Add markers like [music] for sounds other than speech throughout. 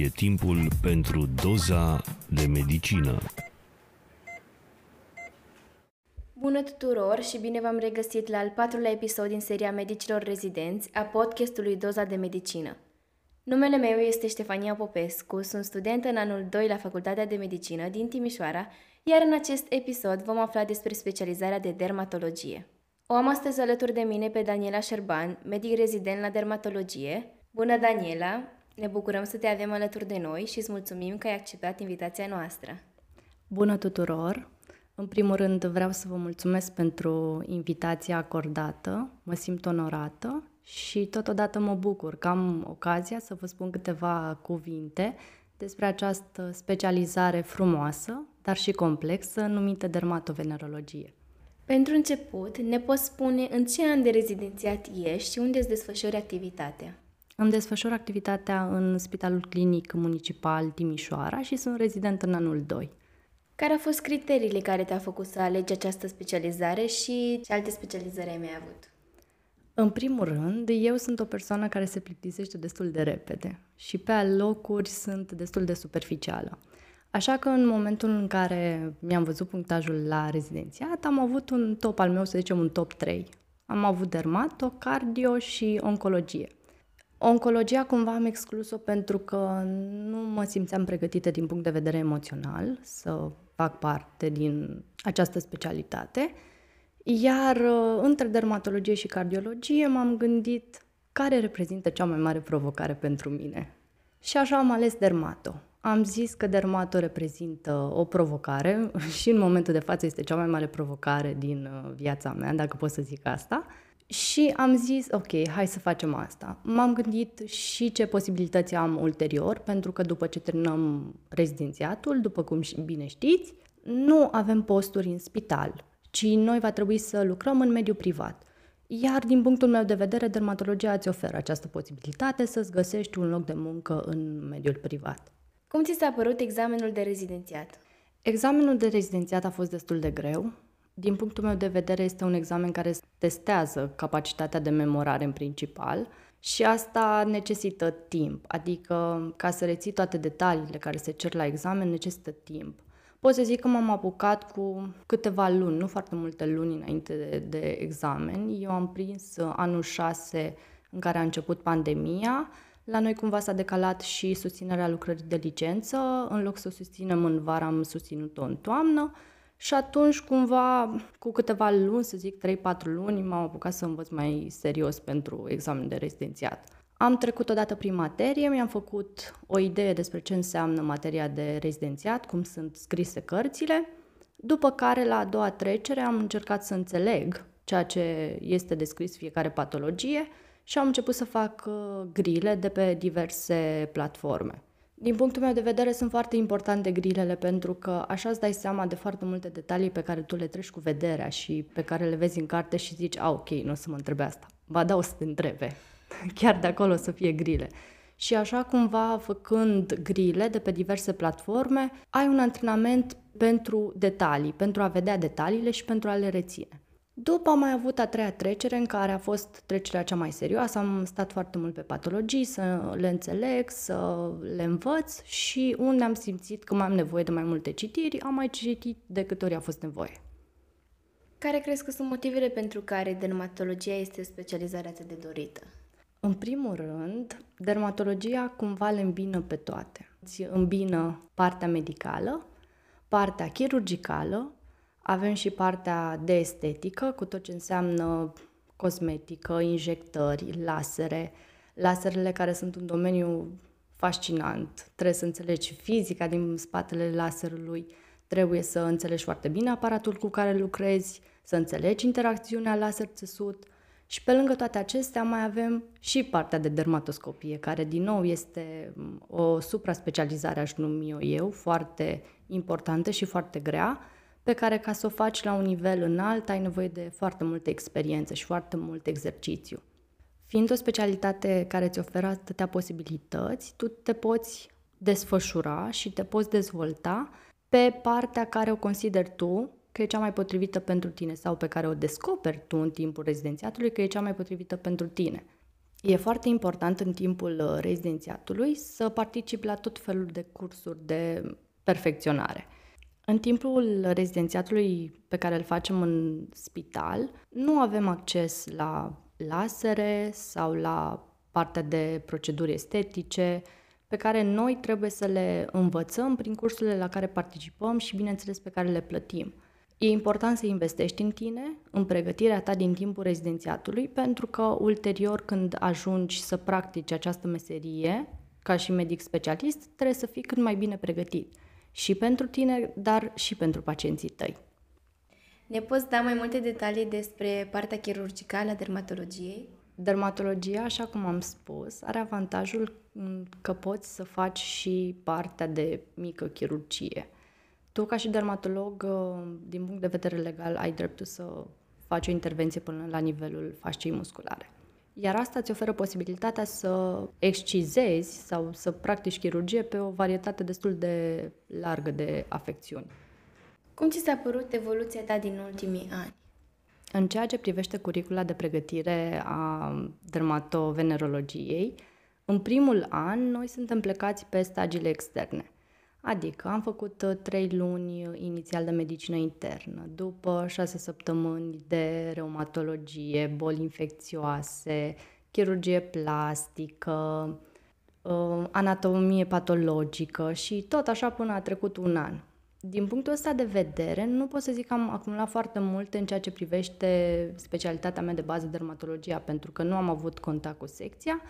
E timpul pentru doza de medicină. Bună tuturor și bine v-am regăsit la al patrulea episod din seria Medicilor Rezidenți a podcastului Doza de Medicină. Numele meu este Ștefania Popescu, sunt studentă în anul 2 la Facultatea de Medicină din Timișoara, iar în acest episod vom afla despre specializarea de dermatologie. O am astăzi alături de mine pe Daniela Șerban, medic rezident la dermatologie. Bună, Daniela! Ne bucurăm să te avem alături de noi și îți mulțumim că ai acceptat invitația noastră. Bună tuturor! În primul rând vreau să vă mulțumesc pentru invitația acordată, mă simt onorată și totodată mă bucur că am ocazia să vă spun câteva cuvinte despre această specializare frumoasă, dar și complexă, numită dermatovenerologie. Pentru început, ne poți spune în ce an de rezidențiat ești și unde îți desfășori activitatea? Îmi desfășor activitatea în Spitalul Clinic Municipal Timișoara și sunt rezident în anul 2. Care au fost criteriile care te-au făcut să alegi această specializare și ce alte specializări ai mai avut? În primul rând, eu sunt o persoană care se plictisește destul de repede și pe alocuri sunt destul de superficială. Așa că în momentul în care mi-am văzut punctajul la rezidențiat, am avut un top al meu, să zicem un top 3. Am avut dermato, cardio și oncologie. Oncologia cumva am exclus-o pentru că nu mă simțeam pregătită din punct de vedere emoțional să fac parte din această specialitate. Iar uh, între dermatologie și cardiologie m-am gândit care reprezintă cea mai mare provocare pentru mine. Și așa am ales dermato. Am zis că dermato reprezintă o provocare [laughs] și în momentul de față este cea mai mare provocare din uh, viața mea, dacă pot să zic asta. Și am zis, ok, hai să facem asta. M-am gândit și ce posibilități am ulterior, pentru că după ce terminăm rezidențiatul, după cum bine știți, nu avem posturi în spital, ci noi va trebui să lucrăm în mediul privat. Iar din punctul meu de vedere, dermatologia îți oferă această posibilitate să-ți găsești un loc de muncă în mediul privat. Cum ți s-a părut examenul de rezidențiat? Examenul de rezidențiat a fost destul de greu. Din punctul meu de vedere, este un examen care testează capacitatea de memorare în principal și asta necesită timp, adică ca să reții toate detaliile care se cer la examen necesită timp. Pot să zic că m-am apucat cu câteva luni, nu foarte multe luni înainte de, de examen. Eu am prins anul 6 în care a început pandemia. La noi cumva s-a decalat și susținerea lucrării de licență. În loc să o susținem în vară, am susținut-o în toamnă. Și atunci, cumva, cu câteva luni, să zic 3-4 luni, m-am apucat să învăț mai serios pentru examen de rezidențiat. Am trecut odată prin materie, mi-am făcut o idee despre ce înseamnă materia de rezidențiat, cum sunt scrise cărțile, după care, la a doua trecere, am încercat să înțeleg ceea ce este descris fiecare patologie și am început să fac uh, grile de pe diverse platforme. Din punctul meu de vedere sunt foarte importante grilele pentru că așa îți dai seama de foarte multe detalii pe care tu le treci cu vederea și pe care le vezi în carte și zici, a, ok, nu o să mă întrebe asta. Ba da, o să te întrebe. [laughs] Chiar de acolo o să fie grile. Și așa cumva, făcând grile de pe diverse platforme, ai un antrenament pentru detalii, pentru a vedea detaliile și pentru a le reține. După am mai avut a treia trecere, în care a fost trecerea cea mai serioasă. Am stat foarte mult pe patologii, să le înțeleg, să le învăț și unde am simțit că mai am nevoie de mai multe citiri, am mai citit de câte ori a fost nevoie. Care crezi că sunt motivele pentru care dermatologia este specializarea atât de dorită? În primul rând, dermatologia cumva le îmbină pe toate. Îți îmbină partea medicală, partea chirurgicală, avem și partea de estetică, cu tot ce înseamnă cosmetică, injectări, lasere, laserele care sunt un domeniu fascinant. Trebuie să înțelegi fizica din spatele laserului, trebuie să înțelegi foarte bine aparatul cu care lucrezi, să înțelegi interacțiunea laser-țesut și pe lângă toate acestea mai avem și partea de dermatoscopie, care din nou este o supra-specializare, aș numi eu, foarte importantă și foarte grea, pe care ca să o faci la un nivel înalt ai nevoie de foarte multă experiență și foarte mult exercițiu. Fiind o specialitate care îți oferă atâtea posibilități, tu te poți desfășura și te poți dezvolta pe partea care o consideri tu că e cea mai potrivită pentru tine sau pe care o descoperi tu în timpul rezidențiatului că e cea mai potrivită pentru tine. E foarte important în timpul uh, rezidențiatului să particip la tot felul de cursuri de perfecționare. În timpul rezidențiatului pe care îl facem în spital, nu avem acces la lasere sau la partea de proceduri estetice, pe care noi trebuie să le învățăm prin cursurile la care participăm și, bineînțeles, pe care le plătim. E important să investești în tine, în pregătirea ta din timpul rezidențiatului, pentru că ulterior, când ajungi să practici această meserie, ca și medic specialist, trebuie să fii cât mai bine pregătit. Și pentru tine, dar și pentru pacienții tăi. Ne poți da mai multe detalii despre partea chirurgicală a dermatologiei? Dermatologia, așa cum am spus, are avantajul că poți să faci și partea de mică chirurgie. Tu, ca și dermatolog, uh, din punct de vedere legal, ai dreptul să faci o intervenție până la nivelul fasciei musculare. Iar asta îți oferă posibilitatea să excizezi sau să practici chirurgie pe o varietate destul de largă de afecțiuni. Cum ți s-a părut evoluția ta din ultimii ani? În ceea ce privește curicula de pregătire a dermatovenerologiei, în primul an noi suntem plecați pe stagiile externe. Adică am făcut uh, trei luni uh, inițial de medicină internă, după șase săptămâni de reumatologie, boli infecțioase, chirurgie plastică, uh, anatomie patologică și tot așa până a trecut un an. Din punctul ăsta de vedere, nu pot să zic că am acumulat foarte multe în ceea ce privește specialitatea mea de bază dermatologia, pentru că nu am avut contact cu secția,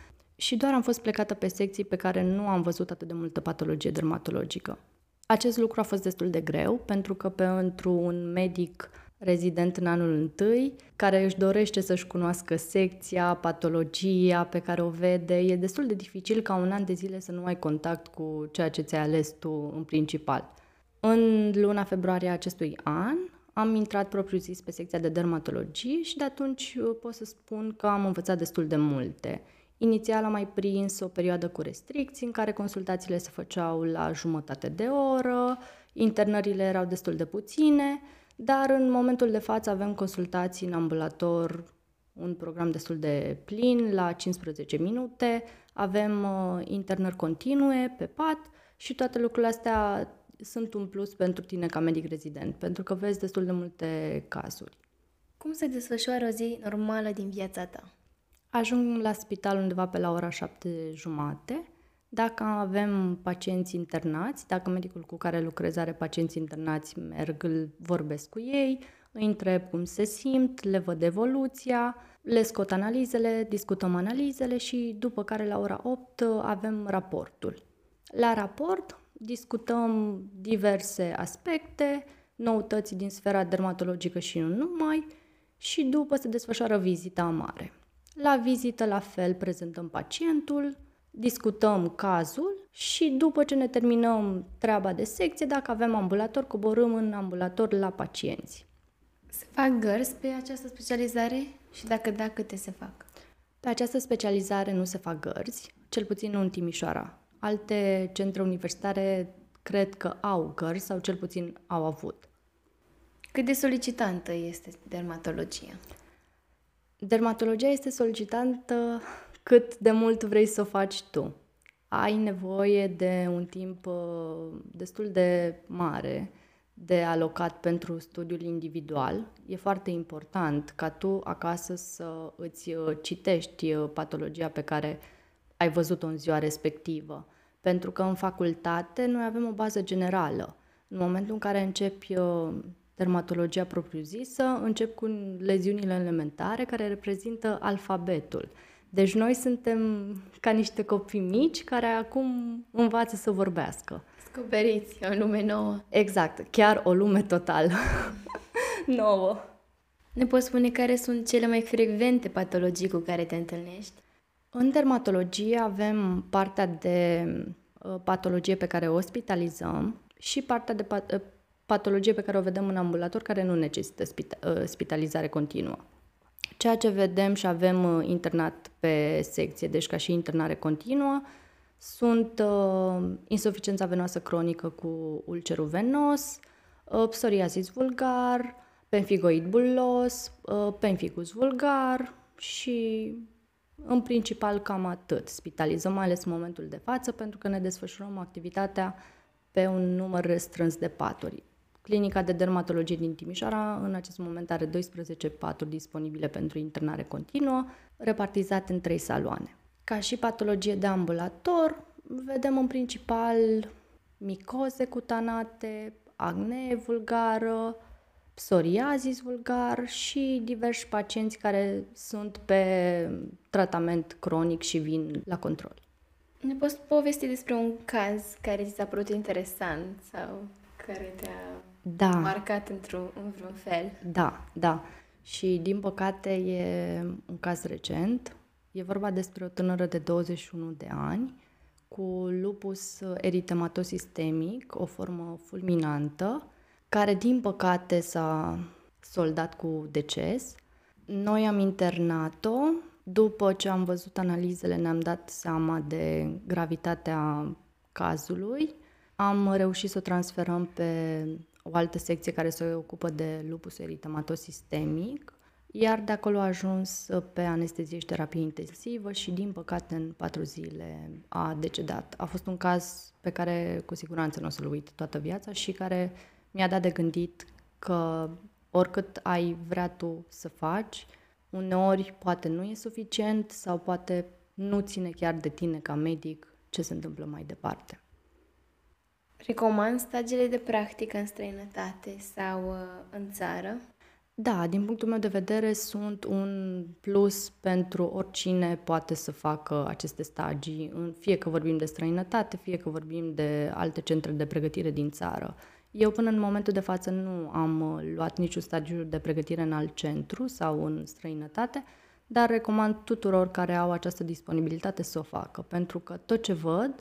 și doar am fost plecată pe secții pe care nu am văzut atât de multă patologie dermatologică. Acest lucru a fost destul de greu, pentru că pentru un medic rezident în anul întâi, care își dorește să-și cunoască secția, patologia pe care o vede, e destul de dificil ca un an de zile să nu ai contact cu ceea ce ți-ai ales tu în principal. În luna februarie acestui an am intrat propriu zis pe secția de dermatologie și de atunci pot să spun că am învățat destul de multe. Inițial am mai prins o perioadă cu restricții în care consultațiile se făceau la jumătate de oră, internările erau destul de puține, dar în momentul de față avem consultații în ambulator, un program destul de plin, la 15 minute, avem uh, internări continue pe pat și toate lucrurile astea sunt un plus pentru tine ca medic rezident, pentru că vezi destul de multe cazuri. Cum se desfășoară o zi normală din viața ta? Ajung la spital undeva pe la ora șapte jumate. Dacă avem pacienți internați, dacă medicul cu care lucrez are pacienți internați, merg, îl vorbesc cu ei, îi întreb cum se simt, le văd evoluția, le scot analizele, discutăm analizele și după care la ora 8 avem raportul. La raport discutăm diverse aspecte, noutăți din sfera dermatologică și nu numai, și după se desfășoară vizita mare. La vizită, la fel, prezentăm pacientul, discutăm cazul și după ce ne terminăm treaba de secție, dacă avem ambulator, coborâm în ambulator la pacienți. Se fac gărzi pe această specializare și dacă da, câte se fac? Pe această specializare nu se fac gărzi, cel puțin nu în Timișoara. Alte centre universitare cred că au gărzi sau cel puțin au avut. Cât de solicitantă este dermatologia? Dermatologia este solicitantă cât de mult vrei să o faci tu. Ai nevoie de un timp uh, destul de mare de alocat pentru studiul individual. E foarte important ca tu acasă să îți uh, citești uh, patologia pe care ai văzut-o în ziua respectivă. Pentru că în facultate noi avem o bază generală. În momentul în care începi dermatologia propriu-zisă, încep cu leziunile elementare care reprezintă alfabetul. Deci noi suntem ca niște copii mici care acum învață să vorbească. Scoperiți o lume nouă. Exact, chiar o lume total [laughs] nouă. Ne poți spune care sunt cele mai frecvente patologii cu care te întâlnești? În dermatologie avem partea de uh, patologie pe care o ospitalizăm și partea de pat- uh, patologie pe care o vedem în ambulator care nu necesită uh, spitalizare continuă. Ceea ce vedem și avem uh, internat pe secție, deci ca și internare continuă, sunt uh, insuficiența venoasă cronică cu ulcerul venos, uh, psoriasis vulgar, pemfigoid bullos, uh, pemficus vulgar și În principal cam atât. Spitalizăm mai ales în momentul de față pentru că ne desfășurăm activitatea pe un număr restrâns de paturi. Clinica de dermatologie din Timișoara în acest moment are 12 paturi disponibile pentru internare continuă, repartizate în trei saloane. Ca și patologie de ambulator, vedem în principal micoze cutanate, acne vulgară, psoriazis vulgar și diversi pacienți care sunt pe tratament cronic și vin la control. Ne poți povesti despre un caz care ți s-a părut interesant sau care te-a da. marcat într-un, în vreun fel? Da, da. Și din păcate e un caz recent. E vorba despre o tânără de 21 de ani cu lupus eritematos sistemic, o formă fulminantă, care din păcate s-a soldat cu deces. Noi am internat-o, după ce am văzut analizele ne-am dat seama de gravitatea cazului. Am reușit să o transferăm pe o altă secție care se ocupă de lupus eritematos sistemic, iar de acolo a ajuns pe anestezie și terapie intensivă și, din păcate, în patru zile a decedat. A fost un caz pe care cu siguranță nu o să-l uit toată viața și care mi-a dat de gândit că oricât ai vrea tu să faci, uneori poate nu e suficient sau poate nu ține chiar de tine ca medic ce se întâmplă mai departe. Recomand stagiile de practică în străinătate sau uh, în țară? Da, din punctul meu de vedere sunt un plus pentru oricine poate să facă aceste stagii, fie că vorbim de străinătate, fie că vorbim de alte centre de pregătire din țară. Eu până în momentul de față nu am uh, luat niciun stagiu de pregătire în alt centru sau în străinătate, dar recomand tuturor care au această disponibilitate să o facă, pentru că tot ce văd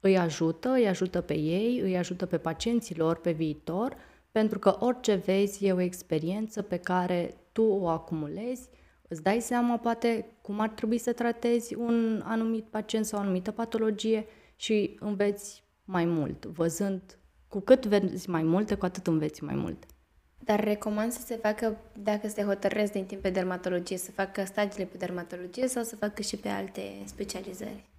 îi ajută, îi ajută pe ei, îi ajută pe pacienții lor pe viitor, pentru că orice vezi e o experiență pe care tu o acumulezi, îți dai seama poate cum ar trebui să tratezi un anumit pacient sau o anumită patologie și înveți mai mult, văzând cu cât vezi mai multe, cu atât înveți mai mult. Dar recomand să se facă, dacă se hotărăsc din timp pe dermatologie, să facă stagiile pe dermatologie sau să facă și pe alte specializări?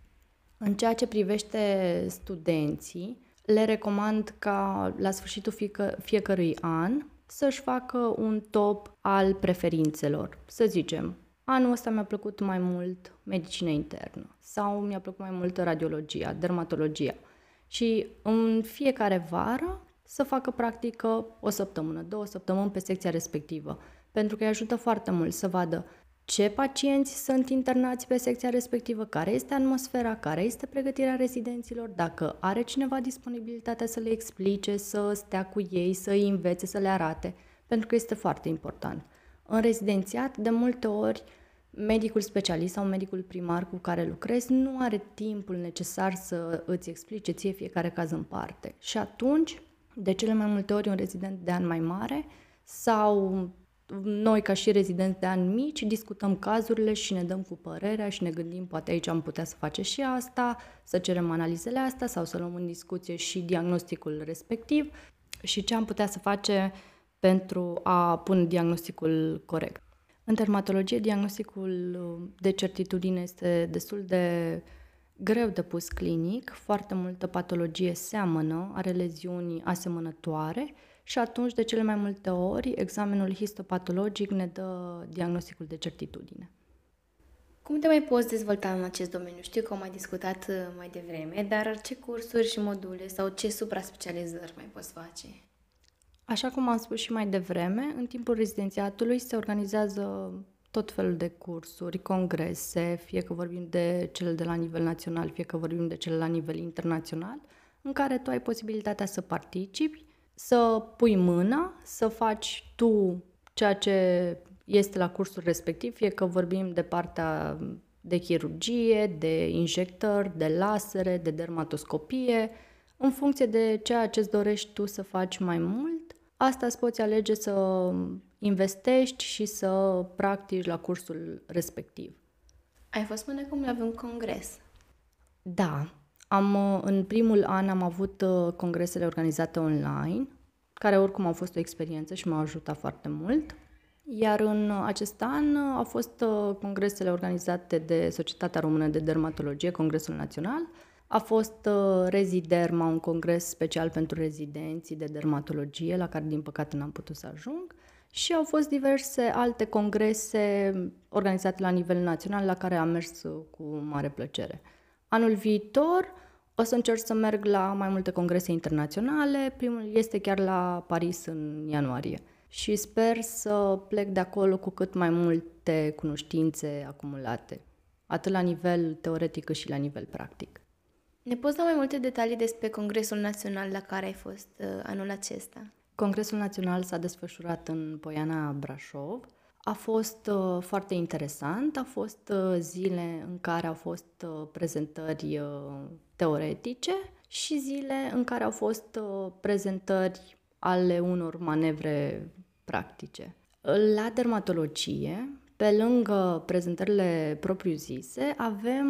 În ceea ce privește studenții, le recomand ca la sfârșitul fiecă, fiecărui an să-și facă un top al preferințelor. Să zicem, anul ăsta mi-a plăcut mai mult medicina internă sau mi-a plăcut mai mult radiologia, dermatologia. Și în fiecare vară să facă practică o săptămână, două săptămâni pe secția respectivă, pentru că îi ajută foarte mult să vadă ce pacienți sunt internați pe secția respectivă, care este atmosfera, care este pregătirea rezidenților, dacă are cineva disponibilitatea să le explice, să stea cu ei, să îi învețe, să le arate, pentru că este foarte important. În rezidențiat, de multe ori, medicul specialist sau medicul primar cu care lucrezi nu are timpul necesar să îți explice ție fiecare caz în parte. Și atunci, de cele mai multe ori, un rezident de an mai mare sau noi, ca și rezidenți de ani mici, discutăm cazurile și ne dăm cu părerea și ne gândim, poate aici am putea să facem și asta, să cerem analizele astea sau să luăm în discuție și diagnosticul respectiv și ce am putea să face pentru a pune diagnosticul corect. În dermatologie, diagnosticul de certitudine este destul de greu de pus clinic, foarte multă patologie seamănă, are leziuni asemănătoare și atunci, de cele mai multe ori, examenul histopatologic ne dă diagnosticul de certitudine. Cum te mai poți dezvolta în acest domeniu? Știu că am mai discutat uh, mai devreme, dar ce cursuri și module sau ce supra-specializări mai poți face? Așa cum am spus și mai devreme, în timpul rezidențiatului se organizează tot felul de cursuri, congrese, fie că vorbim de cele de la nivel național, fie că vorbim de cele la nivel internațional, în care tu ai posibilitatea să participi să pui mâna, să faci tu ceea ce este la cursul respectiv, fie că vorbim de partea de chirurgie, de injectări, de lasere, de dermatoscopie, în funcție de ceea ce îți dorești tu să faci mai mult, asta îți poți alege să investești și să practici la cursul respectiv. Ai fost până acum la un congres? Da, am, uh, în primul an am avut uh, congresele organizate online, care oricum au fost o experiență și m-au ajutat foarte mult. Iar în acest an au fost uh, congresele organizate de Societatea Română de Dermatologie, Congresul Național, a fost uh, Reziderma, un congres special pentru rezidenții de dermatologie, la care din păcate n-am putut să ajung, și au fost diverse alte congrese organizate la nivel național, la care am mers uh, cu mare plăcere. Anul viitor o să încerc să merg la mai multe congrese internaționale, primul este chiar la Paris în ianuarie și sper să plec de acolo cu cât mai multe cunoștințe acumulate, atât la nivel teoretic cât și la nivel practic. Ne poți da mai multe detalii despre Congresul Național la care ai fost uh, anul acesta? Congresul Național s-a desfășurat în Poiana Brașov. A fost uh, foarte interesant, a fost uh, zile în care au fost uh, prezentări uh, teoretice și zile în care au fost uh, prezentări ale unor manevre practice. La dermatologie, pe lângă prezentările propriu-zise, avem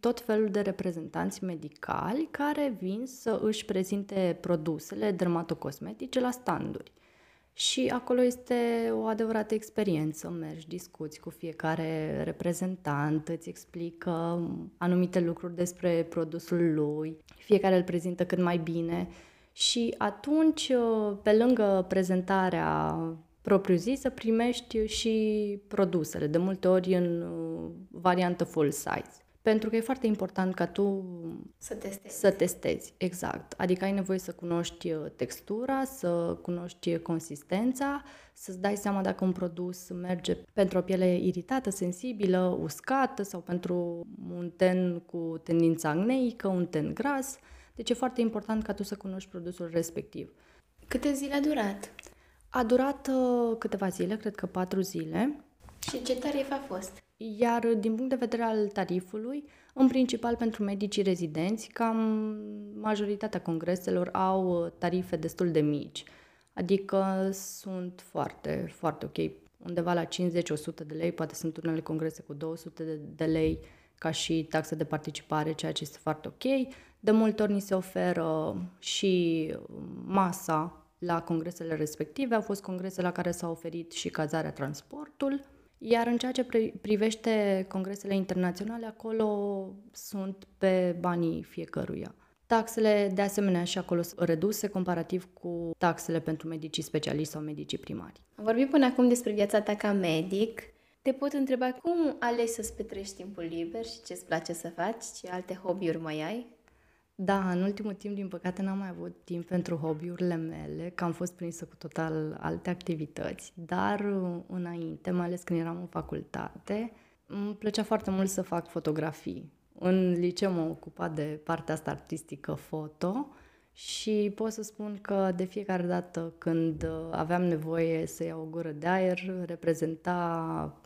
tot felul de reprezentanți medicali care vin să își prezinte produsele dermatocosmetice la standuri. Și acolo este o adevărată experiență. Mergi, discuți cu fiecare reprezentant, îți explică anumite lucruri despre produsul lui, fiecare îl prezintă cât mai bine și atunci, pe lângă prezentarea propriu-zisă, primești și produsele, de multe ori în uh, variantă full size. Pentru că e foarte important ca tu să testezi. Să testezi, exact. Adică ai nevoie să cunoști uh, textura, să cunoști consistența, să-ți dai seama dacă un produs merge pentru o piele iritată, sensibilă, uscată sau pentru un ten cu tendință acneică, un ten gras. Deci e foarte important ca tu să cunoști produsul respectiv. Câte zile a durat? A durat uh, câteva zile, cred că patru zile. Și ce tarif a fost? Iar din punct de vedere al tarifului, în principal pentru medicii rezidenți, cam majoritatea congreselor au uh, tarife destul de mici. Adică sunt foarte, foarte ok. Undeva la 50-100 de lei, poate sunt unele congrese cu 200 de, de lei ca și taxe de participare, ceea ce este foarte ok. De multe ori ni se oferă și masa la congresele respective. Au fost congrese la care s-a oferit și cazarea, transportul. Iar în ceea ce privește congresele internaționale, acolo sunt pe banii fiecăruia. Taxele, de asemenea, și acolo sunt reduse comparativ cu taxele pentru medicii specialiști sau medicii primari. Am vorbit până acum despre viața ta ca medic. Te pot întreba cum alegi să-ți petrești timpul liber și ce-ți place să faci, ce alte hobby-uri mai ai? Da, în ultimul timp, din păcate, n-am mai avut timp pentru hobby-urile mele, că am fost prinsă cu total alte activități, dar uh, înainte, mai ales când eram în facultate, îmi plăcea foarte mult să fac fotografii. În liceu m-am ocupat de partea asta artistică foto și pot să spun că de fiecare dată când uh, aveam nevoie să iau o gură de aer, reprezenta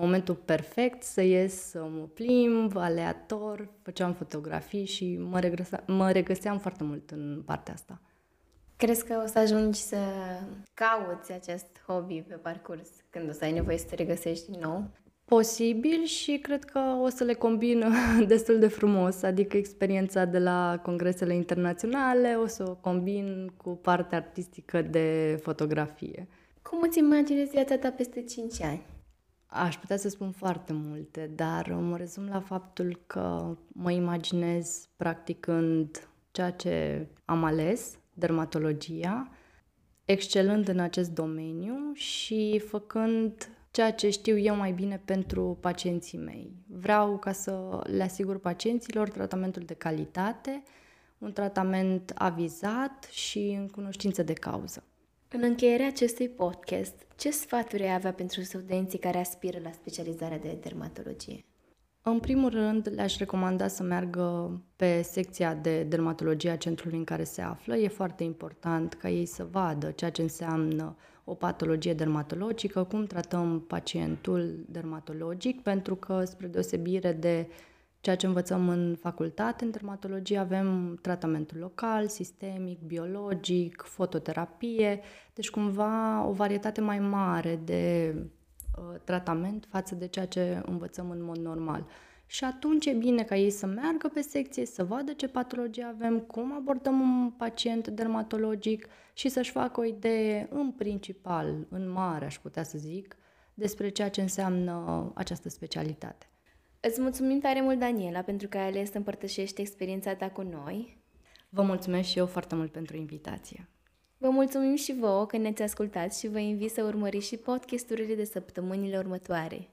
momentul perfect să ies, să mă plimb, aleator, făceam fotografii și mă, regresa, mă regăseam foarte mult în partea asta. Crezi că o să ajungi să cauți acest hobby pe parcurs când o să ai nevoie să te regăsești din nou? Posibil și cred că o să le combin [laughs] destul de frumos, adică experiența de la congresele internaționale o să o combin cu partea artistică de fotografie. Cum îți imaginezi viața ta peste 5 ani? Aș putea să spun foarte multe, dar mă rezum la faptul că mă imaginez practicând ceea ce am ales, dermatologia, excelând în acest domeniu și făcând ceea ce știu eu mai bine pentru pacienții mei. Vreau ca să le asigur pacienților tratamentul de calitate, un tratament avizat și în cunoștință de cauză. În încheierea acestui podcast, ce sfaturi ai avea pentru studenții care aspiră la specializarea de dermatologie? În primul rând, le-aș recomanda să meargă pe secția de dermatologie a centrului în care se află. E foarte important ca ei să vadă ceea ce înseamnă o patologie dermatologică, cum tratăm pacientul dermatologic, pentru că, spre deosebire de ceea ce învățăm în facultate, în dermatologie avem tratamentul local, sistemic, biologic, fototerapie, deci cumva o varietate mai mare de uh, tratament față de ceea ce învățăm în mod normal. și atunci e bine ca ei să meargă pe secție, să vadă ce patologie avem, cum abordăm un pacient dermatologic și să-și facă o idee în principal, în mare, aș putea să zic, despre ceea ce înseamnă această specialitate. Îți mulțumim tare mult, Daniela, pentru că ai ales să împărtășești experiența ta cu noi. Vă mulțumesc și eu foarte mult pentru invitație. Vă mulțumim și vouă că ne-ați ascultat și vă invit să urmăriți și podcasturile de săptămânile următoare.